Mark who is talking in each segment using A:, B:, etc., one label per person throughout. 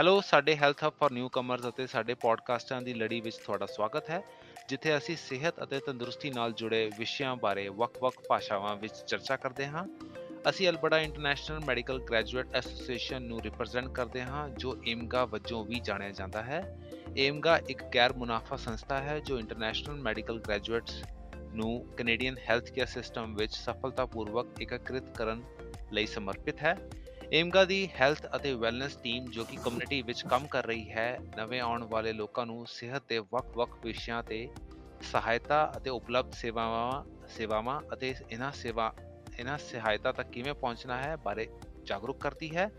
A: Hello ਸਾਡੇ health hub for newcomers ਅਤੇ ਸਾਡੇ ਪੋਡਕਾਸਟਾਂ ਦੀ ਲੜੀ ਵਿੱਚ ਤੁਹਾਡਾ ਸਵਾਗਤ ਹੈ, ਜਿੱਥੇ ਅਸੀਂ ਸਿਹਤ ਅਤੇ ਤੰਦਰੁਸਤੀ ਨਾਲ ਜੁੜੇ ਵਿਸ਼ਿਆਂ ਬਾਰੇ ਵੱਖ-ਵੱਖ ਭਾਸ਼ਾਵਾਂ ਵਿੱਚ ਚਰਚਾ ਕਰਦੇ ਹਾਂ। ਅਸੀਂ Alberta international medical graduate association ਨੂੰ ਰਿਪਰੈਜ਼ੈਂਟ ਕਰਦੇ ਹਾਂ, ਜੋ ਏਮਗਾ ਵਜੋਂ ਵੀ ਜਾਣਿਆ ਜਾਂਦਾ ਹੈ। ਏਮਗਾ ਇੱਕ ਗੈਰ ਮੁਨਾਫਾ ਸੰਸਥਾ ਹੈ, ਜੋ ਇੰਟਰਨੈਸ਼ਨਲ ਮੈਡੀਕਲ ਗ੍ਰੈਜੂਏਟਸ ਨੂੰ ਕੈਨੇਡੀਅਨ ਹੈਲਥ ਕੇਅਰ ਸਿਸਟਮ ਵਿੱਚ ਸਫਲਤਾਪੂਰਵਕ ਇਕੱਤਰਿਤ ਕਰਨ ਲਈ ਸਮਰਪਿਤ ਹੈ। ਏਮਗਾ ਦੀ ਹੈਲਥ ਅਤੇ ਵੈਲਨੈਸ ਟੀਮ ਜੋ ਕਿ ਕਮਿਊਨਿਟੀ ਵਿੱਚ ਕੰਮ ਕਰ ਰਹੀ ਹੈ, ਨਵੇਂ ਆਉਣ ਵਾਲੇ ਲੋਕਾਂ ਨੂੰ ਸਿਹਤ ਦੇ ਵੱਖ-ਵੱਖ ਵਿਸ਼ਿਆਂ ਤੇ ਸਹਾਇਤਾ ਅਤੇ ਉਪਲਬਧ ਸੇਵਾਵਾਂ ਸੇਵਾਵਾਂ ਅਤੇ ਇਹਨਾਂ ਸੇਵਾ, ਇਹਨਾਂ ਸਹਾਇਤਾ ਤੱਕ ਕਿਵੇਂ ਪਹੁੰਚਣਾ ਹੈ ਬਾਰੇ ਜਾਗਰੂਕ ਕਰਦੀ ਹੈ।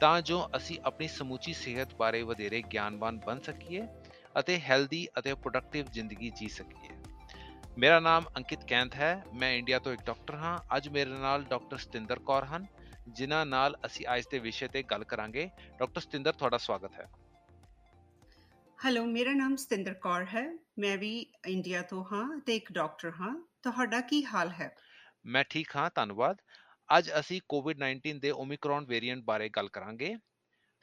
A: ਤਾਂ ਜੋ ਅਸੀਂ ਆਪਣੀ ਸਮੂਚੀ ਸਿਹਤ ਬਾਰੇ ਵਧੇਰੇ ਗਿਆਨਵਾਨ ਬਣ ਸਕੀਏ ਅਤੇ ਹੈਲਦੀ ਅਤੇ ਪ੍ਰੋਡਕਟਿਵ ਜ਼ਿੰਦਗੀ ਜੀ ਸਕੀਏ। ਮੇਰਾ ਨਾਮ ਅੰਕਿਤ ਕੈਂਥ ਹੈ, ਮੈਂ ਇੰਡੀਆ ਤੋਂ ਇੱਕ ਡਾਕਟਰ ਹਾਂ। ਅੱਜ ਮੇਰੇ ਨਾਲ ਡਾਕਟਰ ਸਤਿੰਦਰ ਕੌਰ ਹਨ। ਜਿਨ੍ਹਾਂ ਨਾਲ ਅਸੀਂ ਅੱਜ ਦੇ ਵਿਸ਼ੇ ਤੇ ਗੱਲ ਕਰਾਂਗੇ। ਡਾਕਟਰ ਸਤਿੰਦਰ ਤੁਹਾਡਾ ਸਵਾਗਤ ਹੈ।
B: ਹੈਲੋ ਮੇਰਾ ਨਾਮ ਸਤਿੰਦਰ ਕੌਰ ਹੈ। ਮੈਂ ਵੀ ਇੰਡੀਆ ਤੋਂ ਹਾਂ ਤੇ ਇੱਕ ਡਾਕਟਰ ਹਾਂ। ਤੁਹਾਡਾ ਕੀ ਹਾਲ ਹੈ?
A: ਮੈਂ ਠੀਕ ਹਾਂ ਧੰਨਵਾਦ। ਅੱਜ ਅਸੀਂ ਕੋਵਿਡ-19 ਦੇ ਓਮਿਕਰੋਨ ਵੇਰੀਐਂਟ ਬਾਰੇ ਗੱਲ ਕਰਾਂਗੇ।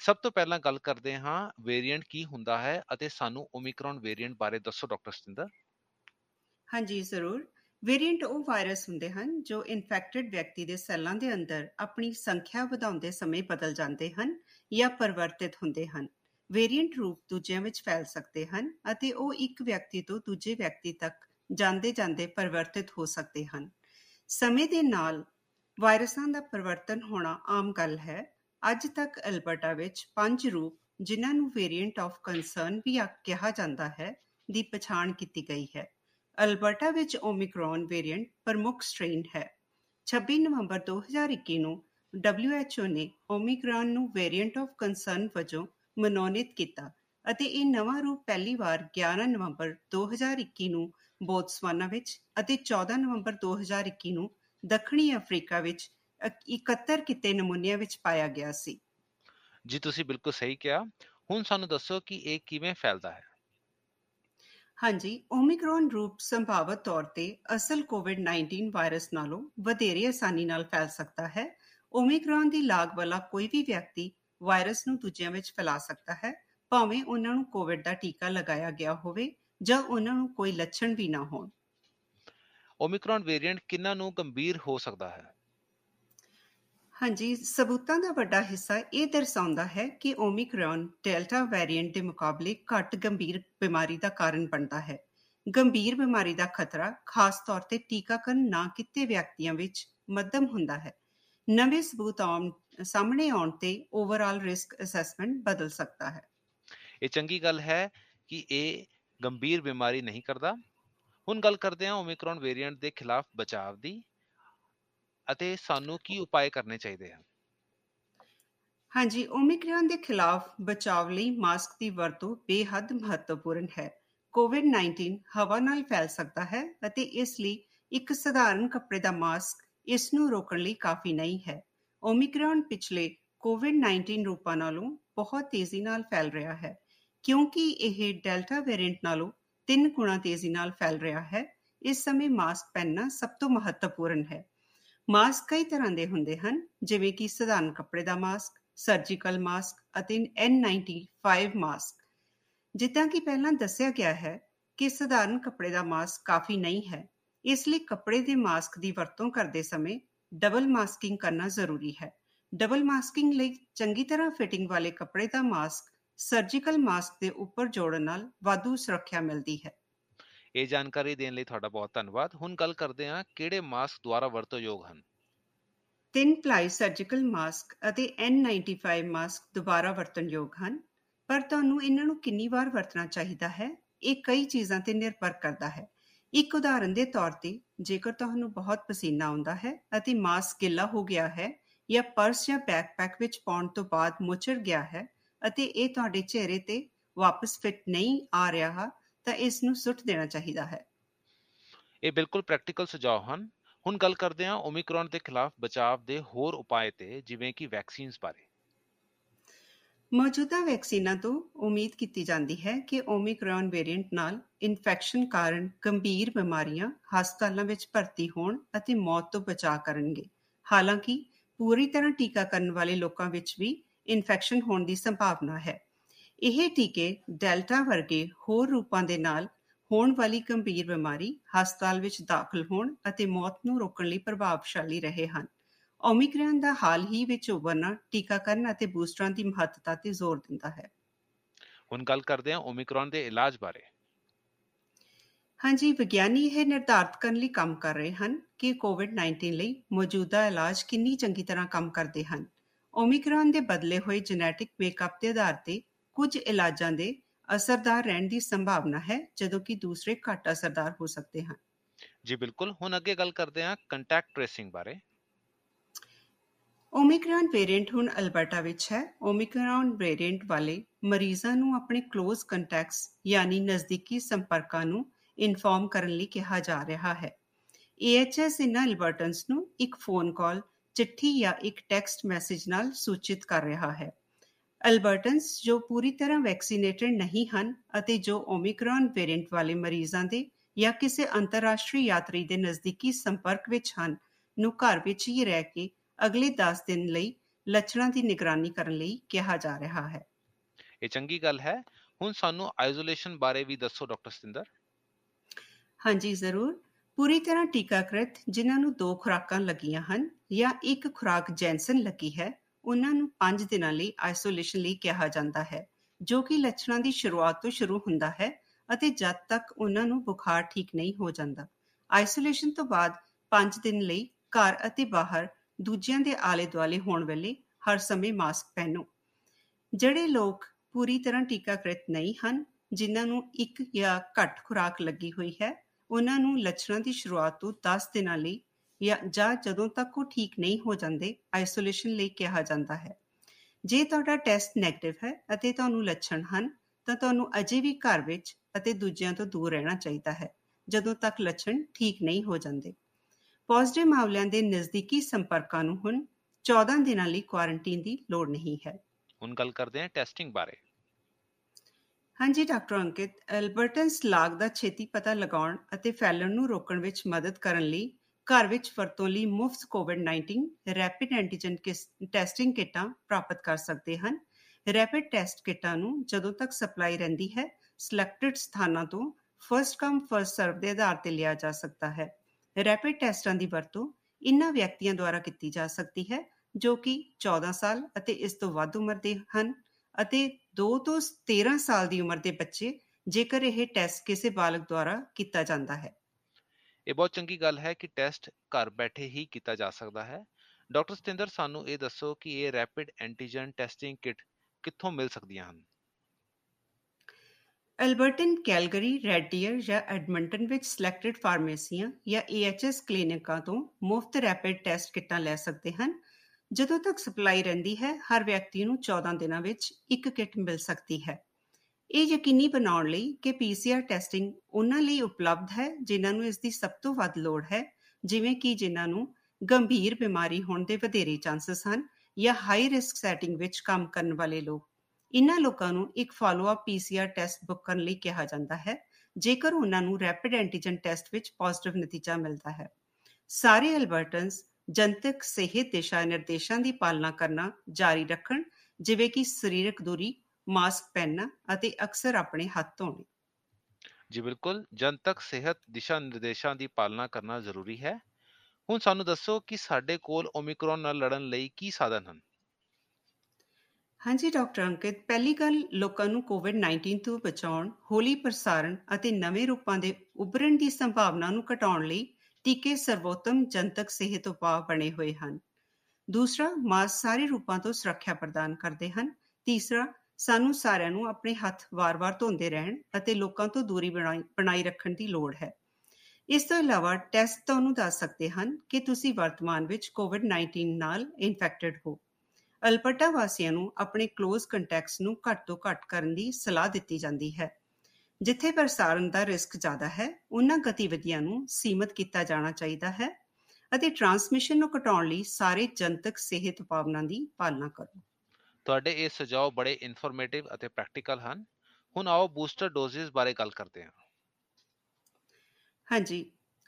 A: ਸਭ ਤੋਂ ਪਹਿਲਾਂ ਗੱਲ ਕਰਦੇ ਹਾਂ ਵੇਰੀਐਂਟ ਕੀ ਹੁੰਦਾ ਹੈ ਅਤੇ ਸਾਨੂੰ ਓਮਿਕਰੋਨ ਵੇਰੀਐਂਟ ਬਾਰੇ ਦੱਸੋ ਡਾਕਟਰ ਸਤਿੰਦਰ।
B: ਹਾਂਜੀ ਜ਼ਰੂਰ। ਵੇਰੀਐਂਟ ਉਹ ਵਾਇਰਸ ਹੁੰਦੇ ਹਨ ਜੋ ਇਨਫੈਕਟਡ ਵਿਅਕਤੀ ਦੇ ਸੈੱਲਾਂ ਦੇ ਅੰਦਰ ਆਪਣੀ ਸੰਖਿਆ ਵਧਾਉਂਦੇ ਸਮੇਂ ਬਦਲ ਜਾਂਦੇ ਹਨ ਜਾਂ ਪਰਿਵਰਤਿਤ ਹੁੰਦੇ ਹਨ। ਵੇਰੀਐਂਟ ਰੂਪ ਦੂਜਿਆਂ ਵਿੱਚ ਫੈਲ ਸਕਦੇ ਹਨ ਅਤੇ ਉਹ ਇੱਕ ਵਿਅਕਤੀ ਤੋਂ ਦੂਜੇ ਵਿਅਕਤੀ ਤੱਕ ਜਾਂਦੇ ਜਾਂਦੇ ਪਰਿਵਰਤਿਤ ਹੋ ਸਕਦੇ ਹਨ। ਸਮੇਂ ਦੇ ਨਾਲ ਵਾਇਰਸਾਂ ਦਾ ਪਰਿਵਰਤਨ ਹੋਣਾ ਆਮ ਗੱਲ ਹੈ। ਅੱਜ ਤੱਕ ਅਲਬਰਟਾ ਵਿੱਚ ਪੰਜ ਰੂਪ ਜਿਨ੍ਹਾਂ ਨੂੰ ਵੇਰੀਐਂਟ ਆਫ ਕਨਸਰਨ ਵੀ ਕਿਹਾ ਜਾਂਦਾ ਹੈ ਦੀ ਪਛਾਣ ਕੀਤੀ ਗਈ ਹੈ। ਅਲਬਰਟਾ ਵਿੱਚ ਓਮਿਕਰੋਨ ਵੇਰੀਐਂਟ ਪ੍ਰਮੁੱਖ ਸਟ੍ਰੇਨ ਹੈ। 26 ਨਵੰਬਰ 2021 ਨੂੰ WHO ਨੇ ਓਮਿਕਰੋਨ ਨੂੰ ਵੇਰੀਐਂਟ ਆਫ ਕਨਸਰਨ ਵਜੋਂ ਮਨੋਨੀਤ ਕੀਤਾ ਅਤੇ ਇਹ ਨਵਾਂ ਰੂਪ ਪਹਿਲੀ ਵਾਰ 11 ਨਵੰਬਰ 2021 ਨੂੰ ਬੋਤਸਵਾਨਾ ਵਿੱਚ ਅਤੇ 14 ਨਵੰਬਰ 2021 ਨੂੰ ਦੱਖਣੀ ਅਫਰੀਕਾ ਵਿੱਚ 71 ਕਿਤੇ ਨਮੂਨਿਆਂ ਵਿੱਚ ਪਾਇਆ ਗਿਆ ਸੀ।
A: ਜੀ, ਤੁਸੀਂ ਬਿਲਕੁਲ ਸਹੀ ਕਿਹਾ। ਹੁਣ ਸਾਨੂੰ ਦੱਸੋ ਕਿ ਇਹ ਕਿਵੇਂ ਫੈਲਦਾ ਹੈ।
B: ਹਾਂਜੀ, ਓਮਿਕਰੋਨ ਰੂਪ ਸੰਭਾਵਤ ਤੌਰ ਤੇ ਅਸਲ ਕੋਵਿਡ-19 ਵਾਇਰਸ ਨਾਲੋਂ ਵਧੇਰੇ ਆਸਾਨੀ ਨਾਲ ਫੈਲ ਸਕਦਾ ਹੈ। ਓਮਿਕਰੋਨ ਦੀ ਲਾਗ ਵਾਲਾ ਕੋਈ ਵੀ ਵਿਅਕਤੀ ਵਾਇਰਸ ਨੂੰ ਦੂਜਿਆਂ ਵਿੱਚ ਫੈਲਾ ਸਕਦਾ ਹੈ, ਭਾਵੇਂ ਉਹਨਾਂ ਨੂੰ ਕੋਵਿਡ ਦਾ ਟੀਕਾ ਲਗਾਇਆ ਗਿਆ ਹੋਵੇ ਜਾਂ ਉਹਨਾਂ ਨੂੰ ਕੋਈ ਲੱਛਣ ਵੀ ਨਾ ਹੋਣ।
A: ਓਮਿਕਰੋਨ ਵੇਰੀਐਂਟ ਕਿੰਨਾ ਨੂੰ ਗੰਭੀਰ ਹੋ ਸਕਦਾ ਹੈ?
B: ਹਾਂਜੀ, ਸਬੂਤਾਂ ਦਾ ਵੱਡਾ ਹਿੱਸਾ ਇਹ ਦਰਸਾਉਂਦਾ ਹੈ ਕਿ ਓਮਿਕਰੋਨ ਡੈਲਟਾ ਵੇਰੀਐਂਟ ਦੇ ਮੁਕਾਬਲੇ ਘੱਟ ਗੰਭੀਰ ਬਿਮਾਰੀ ਦਾ ਕਾਰਨ ਬਣਦਾ ਹੈ। ਗੰਭੀਰ ਬਿਮਾਰੀ ਦਾ ਖਤਰਾ ਖਾਸ ਤੌਰ ਤੇ ਟੀਕਾਕਰਨ ਨਾ ਕੀਤੇ ਵਿਅਕਤੀਆਂ ਵਿੱਚ ਮੱਧਮ ਹੁੰਦਾ ਹੈ। ਨਵੇਂ ਸਬੂਤ ਆਉਣ, ਸਾਹਮਣੇ ਆਉਣ ਤੇ ਓਵਰਆਲ ਰਿਸਕ ਅਸੈਸਮੈਂਟ ਬਦਲ ਸਕਦਾ ਹੈ।
A: ਇਹ ਚੰਗੀ ਗੱਲ ਹੈ ਕਿ ਇਹ ਗੰਭੀਰ ਬਿਮਾਰੀ ਨਹੀਂ ਕਰਦਾ। ਹੁਣ ਗੱਲ ਕਰਦੇ ਹਾਂ ਓਮਿਕਰੋਨ ਵੇਰੀਐਂਟ ਦੇ ਖਿਲਾਫ ਬਚਾਅ ਦੀ। ਅਤੇ ਸਾਨੂੰ ਕੀ ਉਪਾਅ ਕਰਨੇ ਚਾਹੀਦੇ ਹਨ?
B: ਹਾਂਜੀ, ਓਮਿਕਰੋਨ ਦੇ ਖਿਲਾਫ ਬਚਾਅ ਲਈ ਮਾਸਕ ਦੀ ਵਰਤੋਂ ਬੇਹੱਦ ਮਹੱਤਵਪੂਰਨ ਹੈ। ਕੋਵਿਡ-19 ਹਵਾ ਨਾਲ ਫੈਲ ਸਕਦਾ ਹੈ ਅਤੇ ਇਸ ਲਈ ਇੱਕ ਸਧਾਰਨ ਕੱਪੜੇ ਦਾ ਮਾਸਕ ਇਸ ਨੂੰ ਰੋਕਣ ਲਈ ਕਾਫੀ ਨਹੀਂ ਹੈ। ਓਮਿਕਰੋਨ ਪਿਛਲੇ ਕੋਵਿਡ-19 ਰੂਪਾਂ ਨਾਲੋਂ ਬਹੁਤ ਤੇਜ਼ੀ ਨਾਲ ਫੈਲ ਰਿਹਾ ਹੈ, ਕਿਉਂਕਿ ਇਹ ਡੈਲਟਾ ਵੇਰੀਐਂਟ ਨਾਲੋਂ 3 ਗੁਣਾ ਤੇਜ਼ੀ ਨਾਲ ਫੈਲ ਰਿਹਾ ਹੈ। ਇਸ ਸਮੇਂ ਮਾਸਕ ਪਹਿਨਣਾ ਸਭ ਤੋਂ ਮਹੱਤਵਪੂਰਨ ਹੈ। ਮਾਸਕ ਕਈ ਤਰ੍ਹਾਂ ਦੇ ਹੁੰਦੇ ਹਨ, ਜਿਵੇਂ ਕਿ ਸਧਾਰਨ ਕੱਪੜੇ ਦਾ ਮਾਸਕ ਸਰਜੀਕਲ ਮਾਸਕ ਅਤੇ N95 ਮਾਸਕ ਜਿੱਦਾਂ ਕਿ ਪਹਿਲਾਂ ਦੱਸਿਆ ਗਿਆ ਹੈ ਕਿ ਸਧਾਰਨ ਕੱਪੜੇ ਦਾ ਮਾਸਕ ਕਾਫੀ ਨਹੀਂ ਹੈ, ਇਸ ਲਈ ਕੱਪੜੇ ਦੇ ਮਾਸਕ ਦੀ ਵਰਤੋਂ ਕਰਦੇ ਸਮੇਂ ਡਬਲ ਮਾਸਕਿੰਗ ਕਰਨਾ ਜ਼ਰੂਰੀ ਹੈ। ਡਬਲ ਮਾਸਕਿੰਗ ਲਈ ਚੰਗੀ ਤਰ੍ਹਾਂ ਫਿਟਿੰਗ ਵਾਲੇ ਕੱਪੜੇ ਦਾ ਮਾਸਕ ਸਰਜੀਕਲ ਮਾਸਕ ਦੇ ਉੱਪਰ ਜੋੜਨ ਨਾਲ ਵਾਧੂ ਸੁਰੱਖਿਆ ਮਿਲਦੀ ਹੈ।
A: ਇਹ ਜਾਣਕਾਰੀ ਦੇਣ ਲਈ ਤੁਹਾਡਾ ਬਹੁਤ ਧੰਨਵਾਦ। ਹੁਣ ਗੱਲ ਕਰਦੇ ਹਾਂ ਕਿਹੜੇ ਮਾਸਕ ਦੁਆਰਾ ਵਰਤੋਯੋਗ ਹਨ?
B: ਤਿੰਨ ਪਲਾਈ ਸਰਜੀਕਲ ਮਾਸਕ ਅਤੇ N95 ਮਾਸਕ ਦੁਬਾਰਾ ਵਰਤਣਯੋਗ ਹਨ। ਪਰ ਤੁਹਾਨੂੰ ਇਹਨਾਂ ਨੂੰ ਕਿੰਨੀ ਵਾਰ ਵਰਤਣਾ ਚਾਹੀਦਾ ਹੈ? ਇਹ ਕਈ ਚੀਜ਼ਾਂ ਤੇ ਨਿਰਭਰ ਕਰਦਾ ਹੈ। ਇੱਕ ਉਦਾਹਰਨ ਦੇ ਤੌਰ ਤੇ, ਜੇਕਰ ਤੁਹਾਨੂੰ ਬਹੁਤ ਪਸੀਨਾ ਆਉਂਦਾ ਹੈ ਅਤੇ ਮਾਸਕ ਗਿੱਲਾ ਹੋ ਗਿਆ ਹੈ ਜਾਂ ਪਰਸ ਜਾਂ ਬੈਕਪੈਕ ਵਿੱਚ ਪਾਉਣ ਤੋਂ ਬਾਅਦ ਮੁਚੜ ਗਿਆ ਹੈ ਅਤੇ ਇਹ ਤੁਹਾਡੇ ਚਿਹਰੇ ਤੇ ਵਾਪਸ ਫਿੱਟ ਨਹੀਂ ਆ ਰਿਹਾ ਤਾਂ ਇਸ ਨੂੰ ਸੁੱਟ ਦੇਣਾ ਚਾਹੀਦਾ ਹੈ।
A: ਇਹ ਬਿਲਕੁਲ ਪ੍ਰੈਕਟੀਕਲ ਸੁਝਾਅ ਹਨ। ਹੁਣ ਗੱਲ ਕਰਦੇ ਹਾਂ ਓਮਿਕਰੋਨ ਦੇ ਖਿਲਾਫ ਬਚਾਅ ਦੇ ਹੋਰ ਉਪਾਅ ਤੇ ਜਿਵੇਂ ਕਿ ਵੈਕਸੀਨਸ ਬਾਰੇ।
B: ਮੌਜੂਦਾ ਵੈਕਸੀਨਾਂ ਤੋਂ ਉਮੀਦ ਕੀਤੀ ਜਾਂਦੀ ਹੈ ਕਿ ਓਮਿਕਰੋਨ ਵੇਰੀਐਂਟ ਨਾਲ ਇਨਫੈਕਸ਼ਨ ਕਾਰਨ ਗੰਭੀਰ ਬਿਮਾਰੀਆਂ ਹਸਪਤਾਲਾਂ ਵਿੱਚ ਭਰਤੀ ਹੋਣ ਅਤੇ ਮੌਤ ਤੋਂ ਬਚਾ ਕਰਨਗੇ। ਹਾਲਾਂਕਿ ਪੂਰੀ ਤਰ੍ਹਾਂ ਟੀਕਾਕਰਨ ਵਾਲੇ ਲੋਕਾਂ ਵਿੱਚ ਵੀ ਇਨਫੈਕਸ਼ਨ ਹੋਣ ਦੀ ਸੰਭਾਵਨਾ ਹੈ। ਇਹ ਟੀਕੇ ਡੈਲਟਾ ਵਰਗੇ ਹੋਰ ਰੂਪਾਂ ਦੇ ਨਾਲ ਹੋਣ ਵਾਲੀ ਗੰਭੀਰ ਬਿਮਾਰੀ ਹਸਪਤਾਲ ਵਿੱਚ ਦਾਖਲ ਹੋਣ ਅਤੇ ਮੌਤ ਨੂੰ ਰੋਕਣ ਲਈ ਪ੍ਰਭਾਵਸ਼ਾਲੀ ਰਹੇ ਹਨ। ਓਮਿਕਰਨ ਦਾ ਹਾਲ ਹੀ ਵਿੱਚ ਉਭਰਨਾ ਟੀਕਾਕਰਨ ਅਤੇ ਬੂਸਟਰਾਂ ਦੀ ਮਹੱਤਤਾ ਤੇ ਜ਼ੋਰ ਦਿੰਦਾ ਹੈ।
A: ਹੁਣ ਗੱਲ ਕਰਦੇ ਹਾਂ ਓਮਿਕਰੋਨ ਦੇ ਇਲਾਜ ਬਾਰੇ।
B: ਹਾਂਜੀ ਵਿਗਿਆਨੀ ਇਹ ਨਿਰਧਾਰਤ ਕਰਨ ਲਈ ਕੰਮ ਕਰ ਰਹੇ ਹਨ ਕਿ ਕੋਵਿਡ-19 ਲਈ ਮੌਜੂਦਾ ਇਲਾਜ ਕਿੰਨੀ ਚੰਗੀ ਤਰ੍ਹਾਂ ਕੰਮ ਕਰਦੇ ਹਨ। ਓਮਿਕਰਨ ਦੇ ਬਦਲੇ ਹੋਏ ਜੈਨੇਟਿਕ ਮੇਕਅਪ ਦੇ ਆਧਾਰ ਤੇ ਕੁਝ ਇਲਾਜਾਂ ਦੇ ਅਸਰਦਾਰ ਰਹਿਣ ਦੀ ਸੰਭਾਵਨਾ ਹੈ ਜਦੋਂ ਕਿ ਦੂਸਰੇ ਘੱਟ ਅਸਰਦਾਰ ਹੋ ਸਕਦੇ ਹਨ।
A: ਜੀ ਬਿਲਕੁਲ। ਹੁਣ ਅੱਗੇ ਗੱਲ ਕਰਦੇ ਹਾਂ ਕੰਟੈਕਟ ਟ੍ਰੇਸਿੰਗ ਬਾਰੇ।
B: ਓਮਿਕਰਨ ਵੇਰੀਐਂਟ ਹੁਣ ਅਲਬਰਟਾ ਵਿੱਚ ਹੈ। ਓਮਿਕਰਨ ਵੇਰੀਐਂਟ ਵਾਲੇ ਮਰੀਜ਼ਾਂ ਨੂੰ ਆਪਣੇ ক্লোਜ਼ ਕੰਟੈਕਟਸ ਯਾਨੀ ਨਜ਼ਦੀਕੀ ਸੰਪਰਕਾਂ ਨੂੰ ਇਨਫੋਰਮ ਕਰਨ ਲਈ ਕਿਹਾ ਜਾ ਰਿਹਾ ਹੈ। AHS ਇਨ੍ਹਾਂ ਅਲਬਰਟਨਸ ਨੂੰ ਇੱਕ ਫੋਨ ਕਾਲ ਚਿੱਠੀ ਜਾਂ ਇੱਕ ਟੈਕਸਟ ਮੈਸੇਜ ਨਾਲ ਸੂਚਿਤ ਕਰ ਰਿਹਾ ਹੈ। ਅਲਬਰਟਨਸ ਜੋ ਪੂਰੀ ਤਰ੍ਹਾਂ ਵੈਕਸੀਨੇਟਡ ਨਹੀਂ ਹਨ ਅਤੇ ਜੋ ਓਮਿਕਰਨ ਵੇਰੀਐਂਟ ਵਾਲੇ ਮਰੀਜ਼ਾਂ ਦੇ ਜਾਂ ਕਿਸੇ ਅੰਤਰਰਾਸ਼ਟਰੀ ਯਾਤਰੀ ਦੇ ਨਜ਼ਦੀਕੀ ਸੰਪਰਕ ਵਿੱਚ ਹਨ ਨੂੰ ਘਰ ਵਿੱਚ ਹੀ ਰਹਿ ਕੇ ਅਗਲੇ 10 ਦਿਨ ਲਈ ਲੱਛਣਾਂ ਦੀ ਨਿਗਰਾਨੀ ਕਰਨ ਲਈ ਕਿਹਾ ਜਾ ਰਿਹਾ ਹੈ।
A: ਇਹ ਚੰਗੀ ਗੱਲ ਹੈ। ਹੁਣ ਸਾਨੂੰ ਆਈਸੋਲੇਸ਼ਨ ਬਾਰੇ ਵੀ ਦੱਸੋ ਡਾਕਟਰ ਸਤਿੰਦਰ।
B: ਹਾਂਜੀ ਜ਼ਰੂਰ। ਪੂਰੀ ਤਰ੍ਹਾਂ ਟੀਕਾਕ੍ਰਿਤ ਜਿਨ੍ਹਾਂ ਨੂੰ ਦੋ ਖੁਰਾਕਾਂ ਲੱਗੀਆਂ ਹਨ ਜਾਂ ਇੱਕ ਖੁਰਾਕ ਜੈਂਸਨ ਲੱਗੀ ਹੈ ਉਹਨਾਂ ਨੂੰ 5 ਦਿਨਾਂ ਲਈ ਆਈਸੋਲੇਸ਼ਨ ਲਈ ਕਿਹਾ ਜਾਂਦਾ ਹੈ, ਜੋ ਕਿ ਲੱਛਣਾਂ ਦੀ ਸ਼ੁਰੂਆਤ ਤੋਂ ਸ਼ੁਰੂ ਹੁੰਦਾ ਹੈ ਅਤੇ ਜਦ ਤੱਕ ਉਹਨਾਂ ਨੂੰ ਬੁਖਾਰ ਠੀਕ ਨਹੀਂ ਹੋ ਜਾਂਦਾ। ਆਈਸੋਲੇਸ਼ਨ ਤੋਂ ਬਾਅਦ 5 ਦਿਨ ਲਈ ਘਰ ਅਤੇ ਬਾਹਰ ਦੂਜਿਆਂ ਦੇ ਆਲੇ-ਦੁਆਲੇ ਹੋਣ ਵੇਲੇ ਹਰ ਸਮੇਂ ਮਾਸਕ ਪਹਿਨੋ। ਜਿਹੜੇ ਲੋਕ ਪੂਰੀ ਤਰ੍ਹਾਂ ਟੀਕਾਕ੍ਰਿਤ ਨਹੀਂ ਹਨ, ਜਿਨ੍ਹਾਂ ਨੂੰ ਇੱਕ ਜਾਂ ਘੱਟ ਖੁਰਾਕ ਲੱਗੀ ਹੋਈ ਹੈ, ਉਹਨਾਂ ਨੂੰ ਲੱਛਣਾਂ ਦੀ ਸ਼ੁਰੂਆਤ ਤੋਂ 10 ਦਿਨਾਂ ਲਈ ਜਾਂ ਜਾਂ ਜਦੋਂ ਤੱਕ ਉਹ ਠੀਕ ਨਹੀਂ ਹੋ ਜਾਂਦੇ ਆਈਸੋਲੇਸ਼ਨ ਲਈ ਕਿਹਾ ਜਾਂਦਾ ਹੈ। ਜੇ ਤੁਹਾਡਾ ਟੈਸਟ 네ਗੇਟਿਵ ਹੈ ਅਤੇ ਤੁਹਾਨੂੰ ਲੱਛਣ ਹਨ ਤਾਂ ਤੁਹਾਨੂੰ ਅਜੇ ਵੀ ਘਰ ਵਿੱਚ ਅਤੇ ਦੂਜਿਆਂ ਤੋਂ ਦੂਰ ਰਹਿਣਾ ਚਾਹੀਦਾ ਹੈ ਜਦੋਂ ਤੱਕ ਲੱਛਣ ਠੀਕ ਨਹੀਂ ਹੋ ਜਾਂਦੇ। ਪੋਜ਼ਿਟਿਵ ਮਾਮਲਿਆਂ ਦੇ ਨਜ਼ਦੀਕੀ ਸੰਪਰਕਾਂ ਨੂੰ ਹੁਣ 14 ਦਿਨਾਂ ਲਈ ਕੁਆਰੰਟਾਈਨ ਦੀ ਲੋੜ ਨਹੀਂ ਹੈ।
A: ਹੁਣ ਗੱਲ ਕਰਦੇ ਹਾਂ ਟੈਸਟਿੰਗ ਬਾਰੇ।
B: ਹਾਂਜੀ ਡਾਕਟਰ ਅੰਕਿਤ ਐਲਬਰਟਨਸ ਲਾਗ ਦਾ ਛੇਤੀ ਪਤਾ ਲਗਾਉਣ ਅਤੇ ਫੈਲਣ ਨੂੰ ਰੋਕਣ ਵਿੱਚ ਮਦਦ ਕਰਨ ਲਈ ਘਰ ਵਿੱਚ ਵਰਤੋਂ ਲਈ ਮੁਫਤ ਕੋਵਿਡ-19 ਰੈਪਿਡ ਐਂਟੀਜਨ ਟੈਸਟਿੰਗ ਕਿੱਟਾਂ ਪ੍ਰਾਪਤ ਕਰ ਸਕਦੇ ਹਨ। ਰੈਪਿਡ ਟੈਸਟ ਕਿੱਟਾਂ ਨੂੰ ਜਦੋਂ ਤੱਕ ਸਪਲਾਈ ਰਹਿੰਦੀ ਹੈ ਸਿਲੈਕਟਡ ਸਥਾਨਾਂ ਤੋਂ ਫਰਸਟ ਕਮ ਫਰਸਟ ਸਰਵ ਦੇ ਆਧਾਰ ਤੇ ਲਿਆ ਜਾ ਸਕਦਾ ਹੈ। ਰੈਪਿਡ ਟੈਸਟਾਂ ਦੀ ਵਰਤੋਂ ਇਨ੍ਹਾਂ ਵਿਅਕਤੀਆਂ ਦੁਆਰਾ ਕੀਤੀ ਜਾ ਸਕਦੀ ਹੈ, ਜੋ ਕਿ 14 ਸਾਲ ਅਤੇ ਇਸ ਤੋਂ ਵੱਧ ਉਮਰ ਦੇ ਹਨ ਅਤੇ 2 ਤੋਂ 13 ਸਾਲ ਦੀ ਉਮਰ ਦੇ ਬੱਚੇ ਜੇਕਰ ਇਹ ਟੈਸਟ ਕਿਸੇ ਬਾਲਗ ਦੁਆਰਾ ਕੀਤਾ ਜਾਂਦਾ ਹੈ।
A: ਇਹ ਬਹੁਤ ਚੰਗੀ ਗੱਲ ਹੈ ਕਿ ਟੈਸਟ ਘਰ ਬੈਠੇ ਹੀ ਕੀਤਾ ਜਾ ਸਕਦਾ ਹੈ। ਡਾਕਟਰ ਸਤਿੰਦਰ, ਸਾਨੂੰ ਇਹ ਦੱਸੋ ਕਿ ਇਹ ਰੈਪਿਡ ਐਂਟੀਜਨ ਟੈਸਟਿੰਗ ਕਿਟ ਕਿੱਥੋਂ ਮਿਲ ਸਕਦੀਆਂ ਹਨ?
B: ਐਲਬਰਟਨ ਕੈਲਗਰੀ ਰੈਡ ਡੀਅਰ ਜਾਂ ਐਡਮੰਟਨ ਵਿੱਚ ਸਿਲੈਕਟਡ ਫਾਰਮੇਸੀਆਂ ਜਾਂ AHS ਕਲੀਨਿਕਾਂ ਤੋਂ ਮੁਫਤ ਰੈਪਿਡ ਟੈਸਟ ਕਿੱਟਾਂ ਲੈ ਸਕਦੇ ਹਨ। ਜਦੋਂ ਤੱਕ ਸਪਲਾਈ ਰਹਿੰਦੀ ਹੈ, ਹਰ ਵਿਅਕਤੀ ਨੂੰ 14 ਦਿਨਾਂ ਵਿੱਚ ਇੱਕ ਕਿੱਟ ਮਿਲ ਸਕਦੀ ਹੈ। ਇਹ ਯਕੀਨੀ ਬਣਾਉਣ ਲਈ ਕਿ ਪੀਸੀਆਰ ਟੈਸਟਿੰਗ ਉਹਨਾਂ ਲਈ ਉਪਲਬਧ ਹੈ, ਜਿਨ੍ਹਾਂ ਨੂੰ ਇਸ ਦੀ ਸਭ ਤੋਂ ਵੱਧ ਲੋੜ ਹੈ, ਜਿਵੇਂ ਕਿ ਜਿਨ੍ਹਾਂ ਨੂੰ ਗੰਭੀਰ ਬਿਮਾਰੀ ਹੋਣ ਦੇ ਵਧੇਰੇ ਚਾਂਸਸ ਹਨ ਜਾਂ ਹਾਈ ਰਿਸਕ ਸੈਟਿੰਗ ਵਿੱਚ ਕੰਮ ਕਰਨ ਵਾਲੇ ਲੋਕ। ਇਨ੍ਹਾਂ ਲੋਕਾਂ ਨੂੰ ਇੱਕ ਫਾਲੋ-ਅਪ ਪੀਸੀਆਰ ਟੈਸਟ ਬੁੱਕ ਕਰਨ ਲਈ ਕਿਹਾ ਜਾਂਦਾ ਹੈ, ਜੇਕਰ ਉਹਨਾਂ ਨੂੰ ਰੈਪਿਡ ਐਂਟੀਜਨ ਟੈਸਟ ਵਿੱਚ ਪੋਜ਼ਿਟਿਵ ਨਤੀਜਾ ਮਿਲਦਾ ਹੈ। ਸਾਰੇ ਅਲਬਰਟਨਸ ਜਨਤਕ ਸਿਹਤ ਦਿਸ਼ਾ ਨਿਰਦੇਸ਼ਾਂ ਦੀ ਪਾਲਣਾ ਕਰਨਾ ਜਾਰੀ ਰੱਖਣ, ਜਿਵੇਂ ਕਿ ਸਰੀਰਕ ਦੂਰੀ ਮਾਸਕ ਪਹਿਨਣਾ ਅਤੇ ਅਕਸਰ ਆਪਣੇ ਹੱਥ ਧੋਣੇ।
A: ਜੀ ਬਿਲਕੁਲ ਜਨਤਕ ਸਿਹਤ ਦਿਸ਼ਾ ਨਿਰਦੇਸ਼ਾਂ ਦੀ ਪਾਲਣਾ ਕਰਨਾ ਜ਼ਰੂਰੀ ਹੈ। ਹੁਣ ਸਾਨੂੰ ਦੱਸੋ ਕਿ ਸਾਡੇ ਕੋਲ ਓਮਿਕਰੋਨ ਨਾਲ ਲੜਨ ਲਈ ਕੀ ਸਾਧਨ ਹਨ?
B: ਹਾਂਜੀ ਡਾਕਟਰ ਅੰਕਿਤ ਪਹਿਲੀ ਗੱਲ ਲੋਕਾਂ ਨੂੰ ਕੋਵਿਡ-19 ਤੋਂ ਬਚਾਉਣ ਹੌਲੀ ਪ੍ਰਸਾਰਣ ਅਤੇ ਨਵੇਂ ਰੂਪਾਂ ਦੇ ਉੱਭਰਨ ਦੀ ਸੰਭਾਵਨਾ ਨੂੰ ਘਟਾਉਣ ਲਈ ਟੀਕੇ ਸਰਵੋਤਮ ਜਨਤਕ ਸਿਹਤ ਉਪਾਅ ਬਣੇ ਹੋਏ ਹਨ। ਦੂਸਰਾ ਮਾਸਕ ਸਾਰੇ ਰੂਪਾਂ ਤੋਂ ਸੁਰੱਖਿਆ ਪ੍ਰਦਾਨ ਕਰਦੇ ਹਨ। ਤੀਸਰਾ ਸਾਨੂੰ ਸਾਰਿਆਂ ਨੂੰ ਆਪਣੇ ਹੱਥ ਵਾਰ-ਵਾਰ ਧੋਂਦੇ ਰਹਿਣ ਅਤੇ ਲੋਕਾਂ ਤੋਂ ਦੂਰੀ ਬਣਾਈ ਬਣਾਈ ਰੱਖਣ ਦੀ ਲੋੜ ਹੈ। ਇਸ ਤੋਂ ਇਲਾਵਾ ਟੈਸਟ ਤੁਹਾਨੂੰ ਦੱਸ ਸਕਦੇ ਹਨ ਕਿ ਤੁਸੀਂ ਵਰਤਮਾਨ ਵਿੱਚ ਕੋਵਿਡ-19 ਨਾਲ ਇਨਫੈਕਟਡ ਹੋ। ਅਲਬਰਟਾ ਵਾਸੀਆਂ ਨੂੰ ਆਪਣੇ ক্লোਜ਼ ਕੰਟੈਕਟਸ ਨੂੰ ਘੱਟ ਤੋਂ ਘੱਟ ਕਰਨ ਦੀ ਸਲਾਹ ਦਿੱਤੀ ਜਾਂਦੀ ਹੈ। ਜਿੱਥੇ ਪ੍ਰਸਾਰਣ ਦਾ ਰਿਸਕ ਜ਼ਿਆਦਾ ਹੈ, ਉਹਨਾਂ ਗਤੀਵਿਧੀਆਂ ਨੂੰ ਸੀਮਤ ਕੀਤਾ ਜਾਣਾ ਚਾਹੀਦਾ ਹੈ ਅਤੇ ਟਰਾਂਸਮਿਸ਼ਨ ਨੂੰ ਘਟਾਉਣ ਲਈ ਸਾਰੇ ਜਨਤਕ ਸਿਹਤ ਉਪਾਵਾਂ ਦੀ ਪਾਲਣਾ ਕਰੋ।
A: ਤੁਹਾਡੇ ਇਹ ਸੁਝਾਅ ਬੜੇ ਇਨਫੋਰਮੇਟਿਵ ਅਤੇ ਪ੍ਰੈਕਟੀਕਲ ਹਨ। ਹੁਣ ਆਓ ਬੂਸਟਰ ਡੋਜ਼ਸ ਬਾਰੇ ਗੱਲ ਕਰਦੇ ਹਾਂ।
B: ਹਾਂਜੀ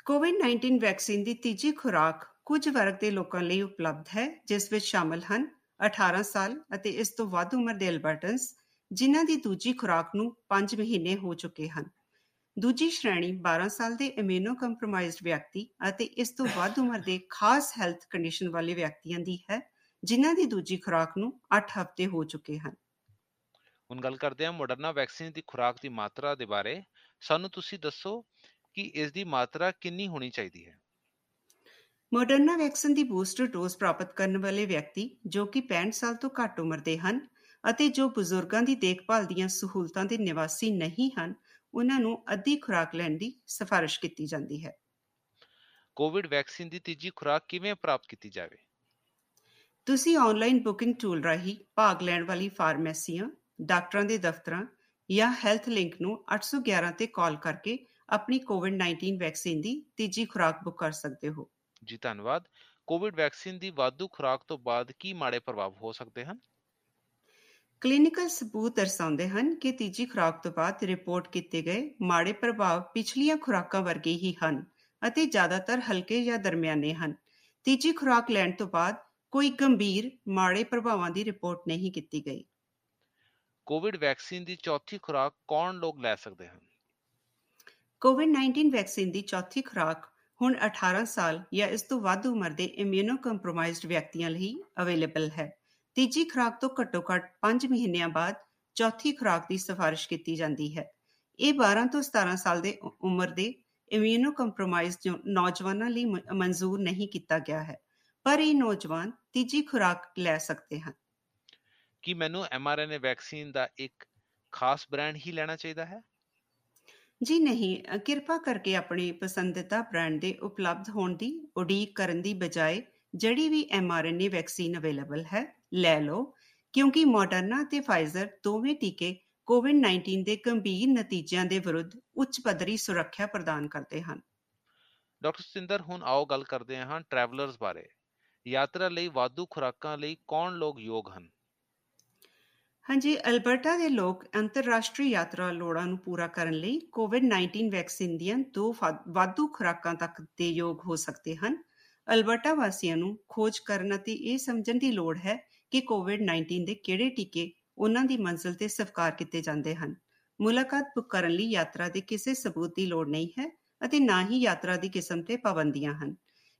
B: ਕੋਵਿਡ-19 ਵੈਕਸੀਨ ਦੀ ਤੀਜੀ ਖੁਰਾਕ ਕੁਝ ਵਰਗ ਦੇ ਲੋਕਾਂ ਲਈ ਉਪਲਬਧ ਹੈ, ਜਿਸ ਵਿੱਚ ਸ਼ਾਮਲ ਹਨ 18 ਸਾਲ ਅਤੇ ਇਸ ਤੋਂ ਵੱਧ ਉਮਰ ਦੇ ਅਲਬਰਟਨਸ ਜਿਨ੍ਹਾਂ ਦੀ ਦੂਜੀ ਖੁਰਾਕ ਨੂੰ 5 ਮਹੀਨੇ ਹੋ ਚੁੱਕੇ ਹਨ। ਦੂਜੀ ਸ਼੍ਰੇਣੀ 12 ਸਾਲ ਦੇ ਇਮਿਊਨੋ ਕੰਪਰੋਮਾਈਜ਼ਡ ਵਿਅਕਤੀ ਅਤੇ ਇਸ ਤੋਂ ਵੱਧ ਉਮਰ ਦੇ ਖਾਸ ਹੈਲਥ ਕੰਡੀਸ਼ਨ ਵਾਲੇ ਵਿਅਕਤੀਆਂ ਦੀ ਹੈ ਜਿਨ੍ਹਾਂ ਦੀ ਦੂਜੀ ਖੁਰਾਕ ਨੂੰ 8 ਹਫ਼ਤੇ ਹੋ ਚੁੱਕੇ ਹਨ।
A: ਹੁਣ ਗੱਲ ਕਰਦੇ ਹਾਂ ਮੋਡਰਨਾ ਵੈਕਸੀਨ ਦੀ ਖੁਰਾਕ ਦੀ ਮਾਤਰਾ ਦੇ ਬਾਰੇ। ਸਾਨੂੰ ਤੁਸੀਂ ਦੱਸੋ ਕਿ ਇਸ ਦੀ ਮਾਤਰਾ ਕਿੰਨੀ ਹੋਣੀ ਚਾਹੀਦੀ ਹੈ?
B: ਮੋਡਰਨਾ ਵੈਕਸੀਨ ਦੀ ਬੂਸਟਰ ਡੋਜ਼ ਪ੍ਰਾਪਤ ਕਰਨ ਵਾਲੇ ਵਿਅਕਤੀ ਜੋ ਕਿ 65 ਸਾਲ ਤੋਂ ਘੱਟ ਉਮਰ ਦੇ ਹਨ ਅਤੇ ਜੋ ਬਜ਼ੁਰਗਾਂ ਦੀ ਦੇਖਭਾਲ ਦੀਆਂ ਸਹੂਲਤਾਂ ਦੇ ਨਿਵਾਸੀ ਨਹੀਂ ਹਨ ਉਹਨਾਂ ਨੂੰ ਅੱਧੀ ਖੁਰਾਕ ਲੈਣ ਦੀ ਸਿਫਾਰਿਸ਼ ਕੀਤੀ ਜਾਂਦੀ ਹੈ।
A: ਕੋਵਿਡ ਵੈਕਸੀਨ ਦੀ ਤੀਜੀ ਖੁਰਾਕ ਕਿਵੇਂ ਪ੍ਰਾਪਤ ਕੀਤੀ ਜਾਵੇ?
B: ਤੁਸੀਂ ਆਨਲਾਈਨ ਬੁਕਿੰਗ ਟੂਲ ਰਾਹੀਂ ਭਾਗ ਲੈਣ ਵਾਲੀ ਫਾਰਮੇਸੀਆਂ ਡਾਕਟਰਾਂ ਦੇ ਦਫ਼ਤਰਾਂ ਜਾਂ ਹੈਲਥ ਲਿੰਕ ਨੂੰ 811 ਤੇ ਕਾਲ ਕਰਕੇ ਆਪਣੀ ਕੋਵਿਡ-19 ਵੈਕਸੀਨ ਦੀ ਤੀਜੀ ਖੁਰਾਕ ਬੁੱਕ ਕਰ ਸਕਦੇ ਹੋ।
A: ਜੀ ਧੰਨਵਾਦ। ਕੋਵਿਡ ਵੈਕਸੀਨ ਦੀ ਵਾਧੂ ਖੁਰਾਕ ਤੋਂ ਬਾਅਦ ਕੀ ਮਾੜੇ ਪ੍ਰਭਾਵ ਹੋ ਸਕਦੇ ਹਨ?
B: ਕਲੀਨਿਕਲ ਸਬੂਤ ਦਰਸਾਉਂਦੇ ਹਨ ਕਿ ਤੀਜੀ ਖੁਰਾਕ ਤੋਂ ਬਾਅਦ ਰਿਪੋਰਟ ਕੀਤੇ ਗਏ ਮਾੜੇ ਪ੍ਰਭਾਵ ਪਿਛਲੀਆਂ ਖੁਰਾਕਾਂ ਵਰਗੇ ਹੀ ਹਨ ਅਤੇ ਜ਼ਿਆਦਾਤਰ ਹਲਕੇ ਜਾਂ ਦਰਮਿਆਨੇ ਹਨ। ਤੀਜੀ ਖੁਰਾਕ ਲੈਣ ਤੋਂ ਬਾਅਦ ਕੋਈ ਗੰਭੀਰ ਮਾੜੇ ਪ੍ਰਭਾਵਾਂ ਦੀ ਰਿਪੋਰਟ ਨਹੀਂ ਕੀਤੀ ਗਈ।
A: ਕੋਵਿਡ ਵੈਕਸੀਨ ਦੀ ਚੌਥੀ ਖੁਰਾਕ ਕੌਣ ਲੋਕ ਲੈ ਸਕਦੇ ਹਨ?
B: ਕੋਵਿਡ-19 ਵੈਕਸੀਨ ਦੀ ਚੌਥੀ ਖੁਰਾਕ ਹੁਣ 18 ਸਾਲ ਜਾਂ ਇਸ ਤੋਂ ਵੱਧ ਉਮਰ ਦੇ ਇਮਿਊਨੋ ਕੰਪਰੋਮਾਈਜ਼ਡ ਵਿਅਕਤੀਆਂ ਲਈ ਅਵੇਲੇਬਲ ਹੈ। ਤੀਜੀ ਖੁਰਾਕ ਤੋਂ ਘੱਟੋ-ਘੱਟ 5 ਮਹੀਨਿਆਂ ਬਾਅਦ ਚੌਥੀ ਖੁਰਾਕ ਦੀ ਸਿਫਾਰਿਸ਼ ਕੀਤੀ ਜਾਂਦੀ ਹੈ। ਇਹ 12 ਤੋਂ 17 ਸਾਲ ਦੇ ਉਮਰ ਦੇ ਇਮਿਊਨੋ ਕੰਪਰੋਮਾਈਜ਼ਡ ਨੌਜਵਾਨਾਂ ਲਈ ਮਨਜ਼ੂਰ ਨਹੀਂ ਕੀਤਾ ਗਿਆ ਹੈ। ਪਰ ਇਹ ਨੌਜਵਾਨ ਤੀਜੀ ਖੁਰਾਕ ਲੈ ਸਕਦੇ ਹਨ।
A: ਕੀ ਮੈਨੂੰ mRNA ਵੈਕਸੀਨ ਦਾ ਇੱਕ ਖਾਸ ਬ੍ਰਾਂਡ ਹੀ ਲੈਣਾ ਚਾਹੀਦਾ ਹੈ?
B: ਜੀ ਨਹੀਂ ਕਿਰਪਾ ਕਰਕੇ ਆਪਣੇ ਪਸੰਦੀਦਾ ਬ੍ਰਾਂਡ ਦੇ ਉਪਲਬਧ ਹੋਣ ਦੀ ਉਡੀਕ ਕਰਨ ਦੀ ਬਜਾਏ ਜਿਹੜੀ ਵੀ mRNA ਵੈਕਸੀਨ ਅਵੇਲੇਬਲ ਹੈ ਲੈ ਲਓ ਕਿਉਂਕਿ ਮੋਡਰਨਾ ਤੇ ਫਾਈਜ਼ਰ ਦੋਵੇਂ ਟੀਕੇ ਕੋਵਿਡ-19 ਦੇ ਗੰਭੀਰ ਨਤੀਜਿਆਂ ਦੇ ਵਿਰੁੱਧ ਉੱਚ ਪੱਧਰੀ ਸੁਰੱਖਿਆ ਪ੍ਰਦਾਨ ਕਰਦੇ ਹਨ।
A: ਡਾਕਟਰ ਸਤਿੰਦਰ ਹੁਣ ਆਓ ਗੱਲ ਕਰਦੇ ਹਾਂ ਟਰੈਵਲਰਸ ਬਾਰੇ। ਯਾਤਰਾ ਲਈ ਵਾਧੂ ਖੁਰਾਕਾਂ ਲਈ ਕੌਣ ਲੋਕ ਯੋਗ ਹਨ?
B: ਹਾਂਜੀ, ਅਲਬਰਟਾ ਦੇ ਲੋਕ ਅੰਤਰਰਾਸ਼ਟਰੀ ਯਾਤਰਾ ਲੋੜਾਂ ਨੂੰ ਪੂਰਾ ਕਰਨ ਲਈ ਕੋਵਿਡ-19 ਵੈਕਸੀਨ ਦੀਆਂ ਦੋ ਫਾ- ਵਾਧੂ ਖੁਰਾਕਾਂ ਤੱਕ ਦੇ ਯੋਗ ਹੋ ਸਕਦੇ ਹਨ। ਅਲਬਰਟਾ ਵਾਸੀਆਂ ਨੂੰ ਖੋਜ ਕਰਨ ਅਤੇ ਇਹ ਸਮਝਣ ਦੀ ਲੋੜ ਹੈ ਕਿ ਕੋਵਿਡ-19 ਦੇ ਕਿਹੜੇ ਟੀਕੇ ਉਹਨਾਂ ਦੀ ਮੰਜ਼ਿਲ ਤੇ ਸਵੀਕਾਰ ਕੀਤੇ ਜਾਂਦੇ ਹਨ। ਮੁਲਾਕਾਤ ਬੁੱਕ ਕਰਨ ਲਈ ਯਾਤਰਾ ਦੇ ਕਿਸੇ ਸਬੂਤ ਦੀ ਲੋੜ ਨਹੀਂ ਹੈ ਅਤੇ ਨਾ ਹੀ ਯਾਤਰਾ ਦੀ ਕਿਸਮ ਤੇ ਪਾਬੰਦੀਆਂ ਹਨ।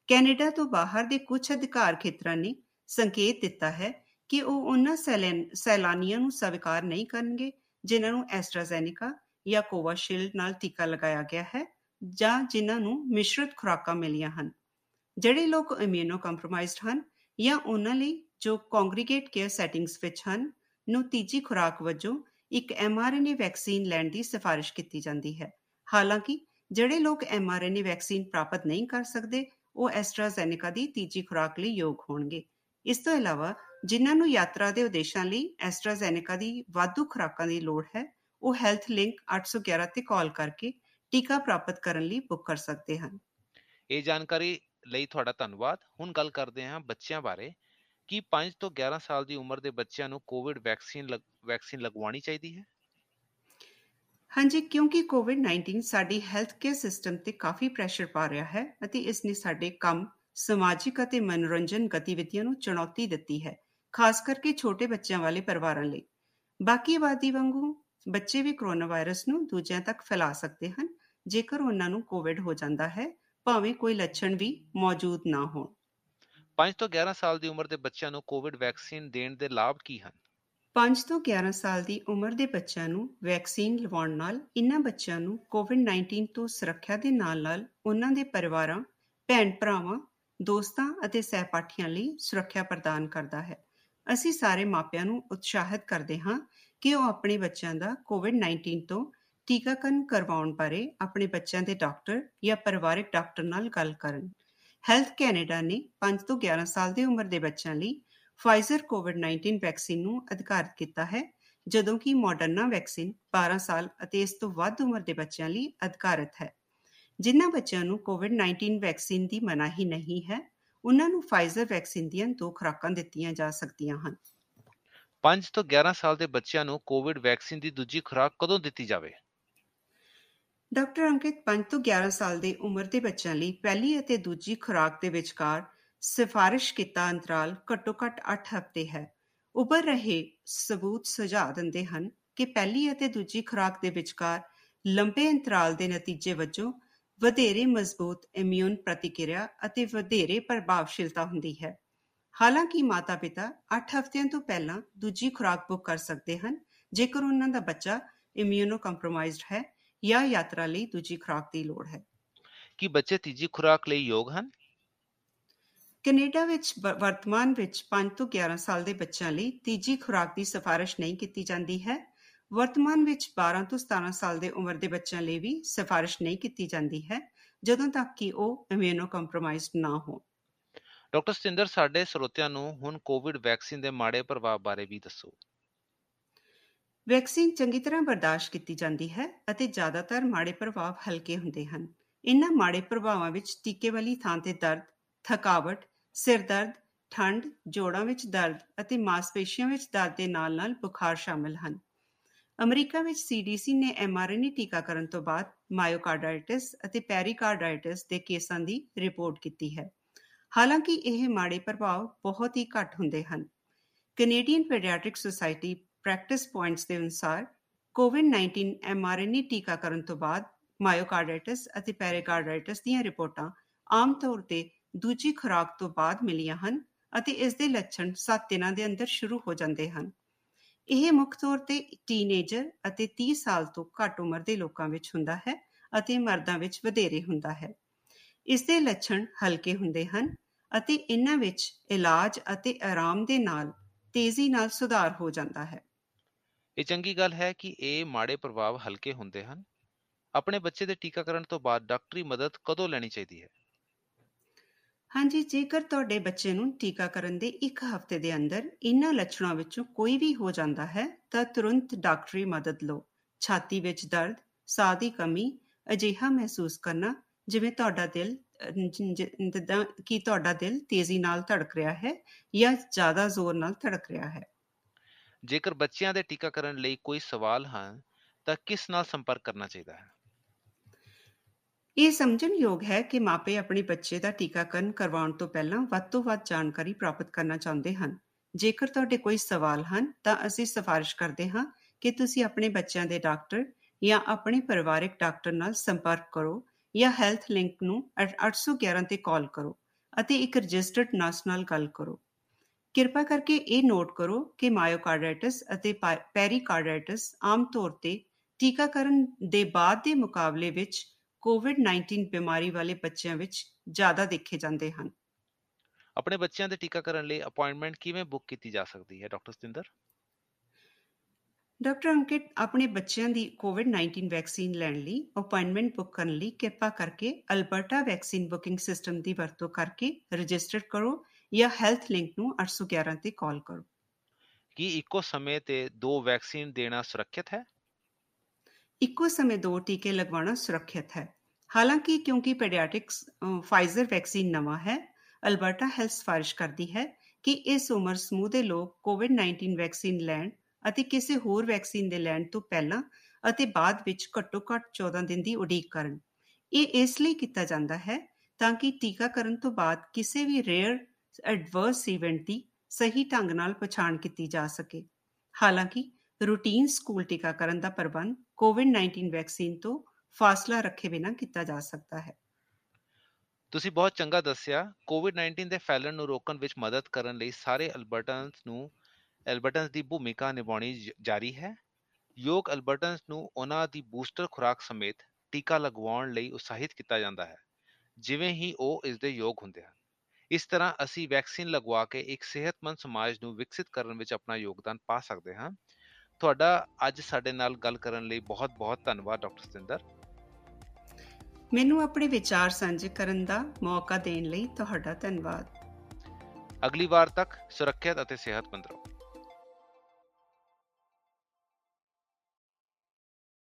B: ਕੈਨੇਡਾ ਤੋਂ ਬਾਹਰ ਦੇ ਕੁਝ ਅਧਿਕਾਰ ਖੇਤਰਾਂ ਨੇ ਸੰਕੇਤ ਦਿੱਤਾ ਹੈ ਕਿ ਉਹ ਉਹਨਾਂ ਸੈਲਨ- ਸੈਲਾਨੀਆਂ ਨੂੰ ਸਵੀਕਾਰ ਨਹੀਂ ਕਰਨਗੇ, ਜਿਨ੍ਹਾਂ ਨੂੰ ਐਸਟਰਾਜ਼ੈਨਿਕਾ ਜਾਂ ਕੋਵਾਸ਼ੀਲਡ ਨਾਲ ਟੀਕਾ ਲਗਾਇਆ ਗਿਆ ਹੈ ਜਾਂ ਜਿਨ੍ਹਾਂ ਨੂੰ ਮਿਸ਼ਰਤ ਖੁਰਾਕਾਂ ਮਿਲੀਆਂ ਹਨ। ਜਿਹੜੇ ਲੋਕ ਇਮਿਊਨੋ ਕੰਪਰੋਮਾਈਜ਼ਡ ਹਨ ਜਾਂ ਉਹਨਾਂ ਲਈ ਜੋ ਕੰਗਰੀਗੇਟ ਕੇਅਰ ਸੈਟਿੰਗਸ ਵਿੱਚ ਹਨ, ਨੂੰ ਤੀਜੀ ਖੁਰਾਕ ਵਜੋਂ ਇੱਕ mRNA ਵੈਕਸੀਨ ਲੈਣ ਦੀ ਸਿਫਾਰਿਸ਼ ਕੀਤੀ ਜਾਂਦੀ ਹੈ। ਹਾਲਾਂਕਿ, ਜਿਹੜੇ ਲੋਕ mRNA ਵੈਕਸੀਨ ਪ੍ਰਾਪਤ ਨਹੀਂ ਕਰ ਸਕਦੇ ਉਹ ਐਸਟਰਾਜ਼ੈਨਿਕਾ ਦੀ ਤੀਜੀ ਖੁਰਾਕ ਲਈ ਯੋਗ ਹੋਣਗੇ। ਇਸ ਤੋਂ ਇਲਾਵਾ ਜਿਨ੍ਹਾਂ ਨੂੰ ਯਾਤਰਾ ਦੇ ਉਦੇਸ਼ਾਂ ਲਈ ਐਸਟਰਾਜ਼ੈਨਿਕਾ ਦੀ ਵਾਧੂ ਖੁਰਾਕਾਂ ਦੀ ਲੋੜ ਹੈ, ਉਹ ਹੈਲਥ ਲਿੰਕ 811 ਤੇ ਕਾਲ ਕਰਕੇ ਟੀਕਾ ਪ੍ਰਾਪਤ ਕਰਨ ਲਈ ਬੁੱਕ ਕਰ ਸਕਦੇ ਹਨ।
A: ਇਹ ਜਾਣਕਾਰੀ ਲਈ ਤੁਹਾਡਾ ਧੰਨਵਾਦ। ਹੁਣ ਗੱਲ ਕਰਦੇ ਹਾਂ ਬੱਚਿਆਂ ਬਾਰੇ। ਕੀ 5 ਤੋਂ 11 ਸਾਲ ਦੀ ਉਮਰ ਦੇ ਬੱਚਿਆਂ ਨੂੰ ਕੋਵਿਡ ਵੈਕਸੀਨ ਵੈਕਸੀਨ ਲਗਵਾਉਣੀ ਚਾਹੀਦੀ ਹੈ?
B: ਹਾਂਜੀ, ਕਿਉਂਕਿ ਕੋਵਿਡ-19 ਸਾਡੀ ਹੈਲਥ ਕੇਅਰ ਸਿਸਟਮ ਤੇ ਕਾਫੀ ਪ੍ਰੈਸ਼ਰ ਪਾ ਰਿਹਾ ਹੈ ਅਤੇ ਇਸ ਨੇ ਸਾਡੇ ਕੰਮ, ਸਮਾਜਿਕ ਅਤੇ ਮਨੋਰੰਜਨ ਗਤੀਵਿਧੀਆਂ ਨੂੰ ਚੁਣੌਤੀ ਦਿੱਤੀ ਹੈ, ਖਾਸ ਕਰਕੇ ਛੋਟੇ ਬੱਚਿਆਂ ਵਾਲੇ ਪਰਿਵਾਰਾਂ ਲਈ। ਬਾਕੀ ਆਬਾਦੀ ਵਾਂਗੂ, ਬੱਚੇ ਵੀ ਕੋਰੋਨਾ ਵਾਇਰਸ ਨੂੰ ਦੂਜਿਆਂ ਤੱਕ ਫੈਲਾ ਸਕਦੇ ਹਨ, ਜੇਕਰ ਉਹਨਾਂ ਨੂੰ ਕੋਵਿਡ ਹੋ ਜਾਂਦਾ ਹੈ, ਭਾਵੇਂ ਕੋਈ ਲੱਛਣ ਵੀ ਮੌਜੂਦ ਨਾ ਹੋਣ।
A: 5 ਤੋਂ 11 ਸਾਲ ਦੀ ਉਮਰ ਦੇ ਬੱਚਿਆਂ ਨੂੰ ਕੋਵਿਡ ਵੈਕਸੀਨ ਦੇਣ ਦੇ ਲਾਭ ਕੀ ਹਨ?
B: 5 ਤੋਂ 11 ਸਾਲ ਦੀ ਉਮਰ ਦੇ ਬੱਚਿਆਂ ਨੂੰ ਵੈਕਸੀਨ ਲਵਾਉਣ ਨਾਲ ਇਨ੍ਹਾਂ ਬੱਚਿਆਂ ਨੂੰ ਕੋਵਿਡ-19 ਤੋਂ ਸੁਰੱਖਿਆ ਦੇ ਨਾਲ-ਨਾਲ ਉਹਨਾਂ ਦੇ ਪਰਿਵਾਰਾਂ, ਭੈਣ ਭਰਾਵਾਂ, ਦੋਸਤਾਂ ਅਤੇ ਸਹਿਪਾਠੀਆਂ ਲਈ ਸੁਰੱਖਿਆ ਪ੍ਰਦਾਨ ਕਰਦਾ ਹੈ। ਅਸੀਂ ਸਾਰੇ ਮਾਪਿਆਂ ਨੂੰ ਉਤਸ਼ਾਹਿਤ ਕਰਦੇ ਹਾਂ ਕਿ ਉਹ ਆਪਣੇ ਬੱਚਿਆਂ ਦਾ ਕੋਵਿਡ-19 ਤੋਂ ਟੀਕਾਕਰਨ ਕਰਵਾਉਣ ਬਾਰੇ ਆਪਣੇ ਬੱਚਿਆਂ ਦੇ ਡਾਕਟਰ ਜਾਂ ਪਰਿਵਾਰਕ ਡਾਕਟਰ ਨਾਲ ਗੱਲ ਕਰਨ। ਹੈਲਥ ਕੈਨੇਡਾ ਨੇ 5 ਤੋਂ 11 ਸਾਲ ਦੀ ਉਮਰ ਦੇ ਬੱਚਿਆਂ ਲਈ ਫਾਈਜ਼ਰ ਕੋਵਿਡ-19 ਵੈਕਸੀਨ ਨੂੰ ਅਧਿਕਾਰਤ ਕੀਤਾ ਹੈ ਜਦੋਂ ਕਿ ਮਾਡਰਨਾ ਵੈਕਸੀਨ 12 ਸਾਲ ਅਤੇ ਇਸ ਤੋਂ ਵੱਧ ਉਮਰ ਦੇ ਬੱਚਿਆਂ ਲਈ ਅਧਿਕਾਰਤ ਹੈ। ਜਿਨ੍ਹਾਂ ਬੱਚਿਆਂ ਨੂੰ ਕੋਵਿਡ-19 ਵੈਕਸੀਨ ਦੀ ਮਨਾਹੀ ਨਹੀਂ ਹੈ ਉਹਨਾਂ ਨੂੰ ਫਾਈਜ਼ਰ ਵੈਕਸੀਨ ਦੀਆਂ ਦੋ ਖੁਰਾਕਾਂ ਦਿੱਤੀਆਂ ਜਾ ਸਕਦੀਆਂ ਹਨ।
A: 5 ਤੋਂ 11 ਸਾਲ ਦੇ ਬੱਚਿਆਂ ਨੂੰ ਕੋਵਿਡ ਵੈਕਸੀਨ ਦੀ ਦੂਜੀ ਖੁਰਾਕ ਕਦੋਂ ਦਿੱਤੀ ਜਾਵੇ?
B: ਡਾਕਟਰ ਅੰਕਿਤ 5 ਤੋਂ 11 ਸਾਲ ਦੇ ਉਮਰ ਦੇ ਬੱਚਿਆਂ ਲਈ ਪਹਿਲੀ ਅਤੇ ਦੂਜੀ ਖੁਰਾਕ ਦੇ ਵਿਚਕਾਰ ਸਿਫਾਰਿਸ਼ ਕੀਤਾ ਅੰਤਰਾਲ ਘੱਟੋ-ਘੱਟ 8 ਹਫ਼ਤੇ ਹੈ। ਉੱਭਰ ਰਹੇ ਸਬੂਤ ਸੁਝਾਅ ਦਿੰਦੇ ਹਨ ਕਿ ਪਹਿਲੀ ਅਤੇ ਦੂਜੀ ਖੁਰਾਕ ਦੇ ਵਿਚਕਾਰ ਲੰਬੇ ਅੰਤਰਾਲ ਦੇ ਨਤੀਜੇ ਵਜੋਂ ਵਧੇਰੇ ਮਜ਼ਬੂਤ ਇਮਿਊਨ ਪ੍ਰਤੀਕਿਰਿਆ ਅਤੇ ਵਧੇਰੇ ਪ੍ਰਭਾਵਸ਼ੀਲਤਾ ਹੁੰਦੀ ਹੈ। ਹਾਲਾਂਕਿ ਮਾਤਾ-ਪਿਤਾ 8 ਹਫ਼ਤਿਆਂ ਤੋਂ ਪਹਿਲਾਂ ਦੂਜੀ ਖੁਰਾਕ ਬੁੱਕ ਕਰ ਸਕਦੇ ਹਨ, ਜੇਕਰ ਉਹਨਾਂ ਦਾ ਬੱਚਾ ਇਮਿਊਨੋ ਕੰਪਰੋਮਾਈਜ਼ਡ ਹੈ ਜਾਂ ਯਾਤਰਾ ਲਈ ਦੂਜੀ ਖੁਰਾਕ ਦੀ ਲੋੜ ਹੈ।
A: ਕੀ ਬੱਚੇ ਤੀਜੀ ਖੁਰਾਕ ਲਈ ਯੋਗ ਹਨ
B: ਕੈਨੇਡਾ ਵਿੱਚ ਵਰਤਮਾਨ ਵਿੱਚ 5 ਤੋਂ 11 ਸਾਲ ਦੇ ਬੱਚਿਆਂ ਲਈ ਤੀਜੀ ਖੁਰਾਕ ਦੀ ਸਿਫਾਰਿਸ਼ ਨਹੀਂ ਕੀਤੀ ਜਾਂਦੀ ਹੈ। ਵਰਤਮਾਨ ਵਿੱਚ 12 ਤੋਂ 17 ਸਾਲ ਦੇ ਉਮਰ ਦੇ ਬੱਚਿਆਂ ਲਈ ਵੀ ਸਿਫਾਰਿਸ਼ ਨਹੀਂ ਕੀਤੀ ਜਾਂਦੀ ਹੈ ਜਦੋਂ ਤੱਕ ਕਿ ਉਹ ਇਮਿਊਨੋ ਕੰਪਰੋਮਾਈਜ਼ਡ ਨਾ ਹੋਣ।
A: ਡਾਕਟਰ ਸਤਿੰਦਰ ਸਾਡੇ ਸਰੋਤਿਆਂ ਨੂੰ ਹੁਣ ਕੋਵਿਡ ਵੈਕਸੀਨ ਦੇ ਮਾੜੇ ਪ੍ਰਭਾਵ ਬਾਰੇ ਵੀ ਦੱਸੋ
B: ਵੈਕਸੀਨ ਚੰਗੀ ਤਰ੍ਹਾਂ ਬਰਦਾਸ਼ਤ ਕੀਤੀ ਜਾਂਦੀ ਹੈ ਅਤੇ ਜ਼ਿਆਦਾਤਰ ਮਾੜੇ ਪ੍ਰਭਾਵ ਹਲਕੇ ਹੁੰਦੇ ਹਨ। ਇਨ੍ਹਾਂ ਮਾੜੇ ਪ੍ਰਭਾਵਾਂ ਵਿੱਚ ਟੀਕੇ ਵਾਲੀ ਥਾਂ ਤੇ ਦਰਦ, ਥਕਾਵਟ, ਸਿਰ ਦਰਦ, ਠੰਡ, ਜੋੜਾਂ ਵਿੱਚ ਦਰਦ ਅਤੇ ਮਾਸਪੇਸ਼ੀਆਂ ਵਿੱਚ ਦਰਦ ਦੇ ਨਾਲ-ਨਾਲ ਬੁਖਾਰ ਸ਼ਾਮਲ ਹਨ। ਅਮਰੀਕਾ ਵਿੱਚ ਸੀਡੀਸੀ ਨੇ ਐਮਆਰਐਨਏ ਟੀਕਾਕਰਨ ਤੋਂ ਬਾਅਦ ਮਾਇਓਕਾਰਡਾਈਟਿਸ ਅਤੇ ਪੈਰੀਕਾਰਡਾਈਟਿਸ ਦੇ ਕੇਸਾਂ ਦੀ ਰਿਪੋਰਟ ਕੀਤੀ ਹੈ। ਹਾਲਾਂਕਿ ਇਹ ਮਾੜੇ ਪ੍ਰਭਾਵ ਬਹੁਤ ਹੀ ਘੱਟ ਹੁੰਦੇ ਹਨ। Canadian paediatric society practice points ਦੇ ਅਨੁਸਾਰ ਕੋਵਿਡ-19 ਐਮਆਰਐਨਏ ਟੀਕਾਕਰਨ ਤੋਂ ਬਾਅਦ ਮਾਇਓਕਾਰਡਾਈਟਿਸ ਅਤੇ ਪੈਰੀਕਾਰਡਾਈਟਿਸ ਦੀਆਂ ਰਿਪੋਰਟਾਂ ਆਮ ਤੌਰ ਤੇ ਦੂਜੀ ਖੁਰਾਕ ਤੋਂ ਬਾਅਦ ਮਿਲੀਆਂ ਹਨ ਅਤੇ ਇਸ ਦੇ ਲੱਛਣ 7 ਦਿਨਾਂ ਦੇ ਅੰਦਰ ਸ਼ੁਰੂ ਹੋ ਜਾਂਦੇ ਹਨ। ਇਹ ਮੁੱਖ ਤੌਰ ਤੇ ਟੀਨੇਜਰ ਅਤੇ 30 ਸਾਲ ਤੋਂ ਘੱਟ ਉਮਰ ਦੇ ਲੋਕਾਂ ਵਿੱਚ ਹੁੰਦਾ ਹੈ ਅਤੇ ਮਰਦਾਂ ਵਿੱਚ ਵਧੇਰੇ ਹੁੰਦਾ ਹੈ। ਇਸ ਦੇ ਲੱਛਣ ਹਲਕੇ ਹੁੰਦੇ ਹਨ ਅਤੇ ਇਹਨਾਂ ਵਿੱਚ ਇਲਾਜ ਅਤੇ ਆਰਾਮ ਦੇ ਨਾਲ ਤੇਜ਼ੀ ਨਾਲ ਸੁਧਾਰ ਹੋ ਜਾਂਦਾ ਹੈ।
A: ਇਹ ਚੰਗੀ ਗੱਲ ਹੈ ਕਿ ਇਹ ਮਾੜੇ ਪ੍ਰਭਾਵ ਹਲਕੇ ਹੁੰਦੇ ਹਨ ਆਪਣੇ ਬੱਚੇ ਦੇ ਟੀਕਾਕਰਨ ਤੋਂ ਬਾਅਦ ਡਾਕਟਰੀ ਮਦਦ ਕਦੋਂ ਲੈਣੀ ਚਾਹੀਦੀ ਹੈ
B: ਹਾਂਜੀ ਜੇਕਰ ਤੁਹਾਡੇ ਬੱਚੇ ਨੂੰ ਟੀਕਾਕਰਨ ਦੇ ਇੱਕ ਹਫ਼ਤੇ ਦੇ ਅੰਦਰ ਇਹਨਾਂ ਲੱਛਣਾਂ ਵਿੱਚੋਂ ਕੋਈ ਵੀ ਹੋ ਜਾਂਦਾ ਹੈ ਤਾਂ ਤੁਰੰਤ ਡਾਕਟਰੀ ਮਦਦ ਲਓ। ਛਾਤੀ ਵਿੱਚ ਦਰਦ ਸਾਹ ਦੀ ਕਮੀ ਅਜਿਹਾ ਮਹਿਸੂਸ ਕਰਨਾ ਜਿਵੇਂ ਤੁਹਾਡਾ ਦਿਲ ਅਹ, ਜ- ਜ- ਜਿੱਦਾਂ ਕਿ ਤੁਹਾਡਾ ਦਿਲ ਤੇਜ਼ੀ ਨਾਲ ਧੜਕ ਰਿਹਾ ਹੈ ਜਾਂ ਜ਼ਿਆਦਾ ਜ਼ੋਰ ਨਾਲ ਧੜਕ ਰਿਹਾ ਹੈ।
A: ਜੇਕਰ ਬੱਚਿਆਂ ਦੇ ਟੀਕਾਕਰਨ ਲਈ ਕੋਈ ਸਵਾਲ ਹਨ ਤਾਂ ਕਿਸ ਨਾਲ ਸੰਪਰਕ ਕਰਨਾ ਚਾਹੀਦਾ ਹੈ?
B: ਇਹ ਸਮਝਣਯੋਗ ਹੈ ਕਿ ਮਾਪੇ ਆਪਣੇ ਬੱਚੇ ਦਾ ਟੀਕਾਕਰਨ ਕਰਵਾਉਣ ਤੋਂ ਪਹਿਲਾਂ ਵੱਧ ਤੋਂ ਵੱਧ ਜਾਣਕਾਰੀ ਪ੍ਰਾਪਤ ਕਰਨਾ ਚਾਹੁੰਦੇ ਹਨ। ਜੇਕਰ ਤੁਹਾਡੇ ਕੋਈ ਸਵਾਲ ਹਨ, ਤਾਂ ਅਸੀਂ ਸਿਫਾਰਿਸ਼ ਕਰਦੇ ਹਾਂ ਕਿ ਤੁਸੀਂ ਆਪਣੇ ਬੱਚਿਆਂ ਦੇ ਡਾਕਟਰ ਜਾਂ ਆਪਣੇ ਪਰਿਵਾਰਕ ਡਾਕਟਰ ਨਾਲ ਸੰਪਰਕ ਕਰੋ ਜਾਂ ਹੈਲਥ ਲਿੰਕ ਨੂੰ 811 ਤੇ ਕਾਲ ਕਰੋ ਅਤੇ ਇੱਕ ਰਜਿਸਟਰਡ ਨਰਸ ਨਾਲ ਗੱਲ ਕਰੋ। ਕਿਰਪਾ ਕਰਕੇ ਇਹ ਨੋਟ ਕਰੋ ਕਿ ਮਾਇਓਕਾਰਡਾਈਟਿਸ ਅਤੇ ਪਾ- ਪੈਰੀਕਾਰਡਾਈਟਿਸ ਆਮ ਤੌਰ ਤੇ ਟੀਕਾਕਰਨ ਦੇ ਬਾਅਦ ਦੇ ਮੁਕਾਬਲੇ ਵਿੱਚ ਕੋਵਿਡ-19 ਬਿਮਾਰੀ ਵਾਲੇ ਬੱਚਿਆਂ ਵਿੱਚ ਜ਼ਿਆਦਾ ਦੇਖੇ ਜਾਂਦੇ ਹਨ।
A: ਆਪਣੇ ਬੱਚਿਆਂ ਦੇ ਟੀਕਾਕਰਨ ਲਈ ਅਪਾਇੰਟਮੈਂਟ ਕਿਵੇਂ ਬੁੱਕ ਕੀਤੀ ਜਾ ਸਕਦੀ ਹੈ ਡਾਕਟਰ ਸਤਿੰਦਰ?
B: ਡਾਕਟਰ ਅੰਕਿਤ ਆਪਣੇ ਬੱਚਿਆਂ ਦੀ ਕੋਵਿਡ-19 ਵੈਕਸੀਨ ਲੈਣ ਲਈ ਅਪਾਇੰਟਮੈਂਟ ਬੁੱਕ ਕਰਨ ਲਈ ਕਿਰਪਾ ਕਰਕੇ ਅਲਬਰਟਾ ਵੈਕਸੀਨ ਬੁਕਿੰਗ ਸਿਸਟਮ ਦੀ ਵਰਤੋਂ ਕਰਕੇ ਰਜਿਸਟਰ ਕਰੋ ਜਾਂ ਹੈਲਥ ਲਿੰਕ ਨੂੰ 811 ਤੇ ਕਾਲ ਕਰੋ।
A: ਕੀ ਇੱਕੋ ਸਮੇਂ ਤੇ ਦੋ ਵੈਕਸੀਨ ਦੇਣਾ ਸੁਰੱਖਿਅਤ ਹੈ?
B: ਇੱਕੋ ਸਮੇਂ ਦੋ ਟੀਕੇ ਲਗਵਾਉਣਾ ਸੁਰੱਖਿਅਤ ਹੈ। ਹਾਲਾਂਕਿ ਕਿਉਂਕਿ ਪੀਡੀਆਟ੍ਰਿਕਸ ਫਾਈਜ਼ਰ ਵੈਕਸੀਨ ਨਵਾਂ ਹੈ, ਅਲਬਰਟਾ ਹੈਲਥ ਸਿਫਾਰਿਸ਼ ਕਰਦੀ ਹੈ ਕਿ ਇਸ ਉਮਰ ਸਮੂਹ ਦੇ ਲੋਕ ਕੋਵਿਡ-19 ਵੈਕਸੀਨ ਲੈਣ ਅਤੇ ਕਿਸੇ ਹੋਰ ਵੈਕਸੀਨ ਦੇ ਲੈਣ ਤੋਂ ਪਹਿਲਾਂ ਅਤੇ ਬਾਅਦ ਵਿੱਚ ਘੱਟੋ-ਘੱਟ 14 ਦਿਨ ਦੀ ਉਡੀਕ ਕਰਨ। ਇਹ ਇਸ ਲਈ ਕੀਤਾ ਜਾਂਦਾ ਹੈ ਤਾਂ ਕਿ ਟੀਕਾਕਰਨ ਤੋਂ ਬਾਅਦ ਕਿਸੇ ਵੀ ਰੇਅਰ ਐਡਵਰਸ ਇਵੈਂਟ ਦੀ ਸਹੀ ਢੰਗ ਨਾਲ ਪਛਾਣ ਕੀਤੀ ਜਾ ਸਕੇ। ਹਾਲਾਂਕਿ ਰੂਟੀਨ ਸਕੂਲ ਟੀਕਾਕਰਨ ਦਾ ਪ੍ਰਬੰਧ ਕੋਵਿਡ-19 ਵੈਕਸੀਨ ਤੋਂ ਫਾਸਲਾ ਰੱਖੇ ਬਿਨਾਂ ਕੀਤਾ ਜਾ ਸਕਦਾ ਹੈ।
A: ਤੁਸੀਂ ਬਹੁਤ ਚੰਗਾ ਦੱਸਿਆ ਕੋਵਿਡ-19 ਦੇ ਫੈਲਣ ਨੂੰ ਰੋਕਣ ਵਿੱਚ ਮਦਦ ਕਰਨ ਲਈ ਸਾਰੇ ਅਲਬਰਟਨਸ ਨੂੰ ਅਲਬਰਟਨਸ ਦੀ ਭੂਮਿਕਾ ਨਿਭਾਉਣੀ ਜ- ਜਾਰੀ ਹੈ। ਯੋਗ ਅਲਬਰਟਨਸ ਨੂੰ ਉਹਨਾਂ ਦੀ ਬੂਸਟਰ ਖੁਰਾਕ ਸਮੇਤ ਟੀਕਾ ਲਗਵਾਉਣ ਲਈ ਉਤਸ਼ਾਹਿਤ ਕੀਤਾ ਜਾਂਦਾ ਹੈ, ਜਿਵੇਂ ਹੀ ਉਹ ਇਸ ਦੇ ਯੋਗ ਹੁੰਦੇ ਹਨ। ਇਸ ਤਰ੍ਹਾਂ ਅਸੀਂ ਵੈਕਸੀਨ ਲਗਵਾ ਕੇ ਇੱਕ ਸਿਹਤਮੰਦ ਸਮਾਜ ਨੂੰ ਵਿਕਸਿਤ ਕਰਨ ਵਿੱਚ ਆਪਣਾ ਯੋਗਦਾਨ ਪਾ ਸਕਦੇ ਹਾਂ। ਤੁਹਾਡਾ ਅੱਜ ਸਾਡੇ ਨਾਲ ਗੱਲ ਕਰਨ ਲਈ ਬਹੁਤ-ਬਹੁਤ ਧੰਨਵਾਦ ਡਾਕਟਰ ਸਤਿੰਦਰ।
B: ਮੈਨੂੰ ਆਪਣੇ ਵਿਚਾਰ ਸਾਂਝੇ ਕਰਨ ਦਾ ਮੌਕਾ ਦੇਣ ਲਈ ਤੁਹਾਡਾ ਧੰਨਵਾਦ।
A: ਅਗਲੀ ਵਾਰ ਤੱਕ ਸੁਰੱਖਿਅਤ ਅਤੇ ਸਿਹਤਮੰਦ ਰਹੋ।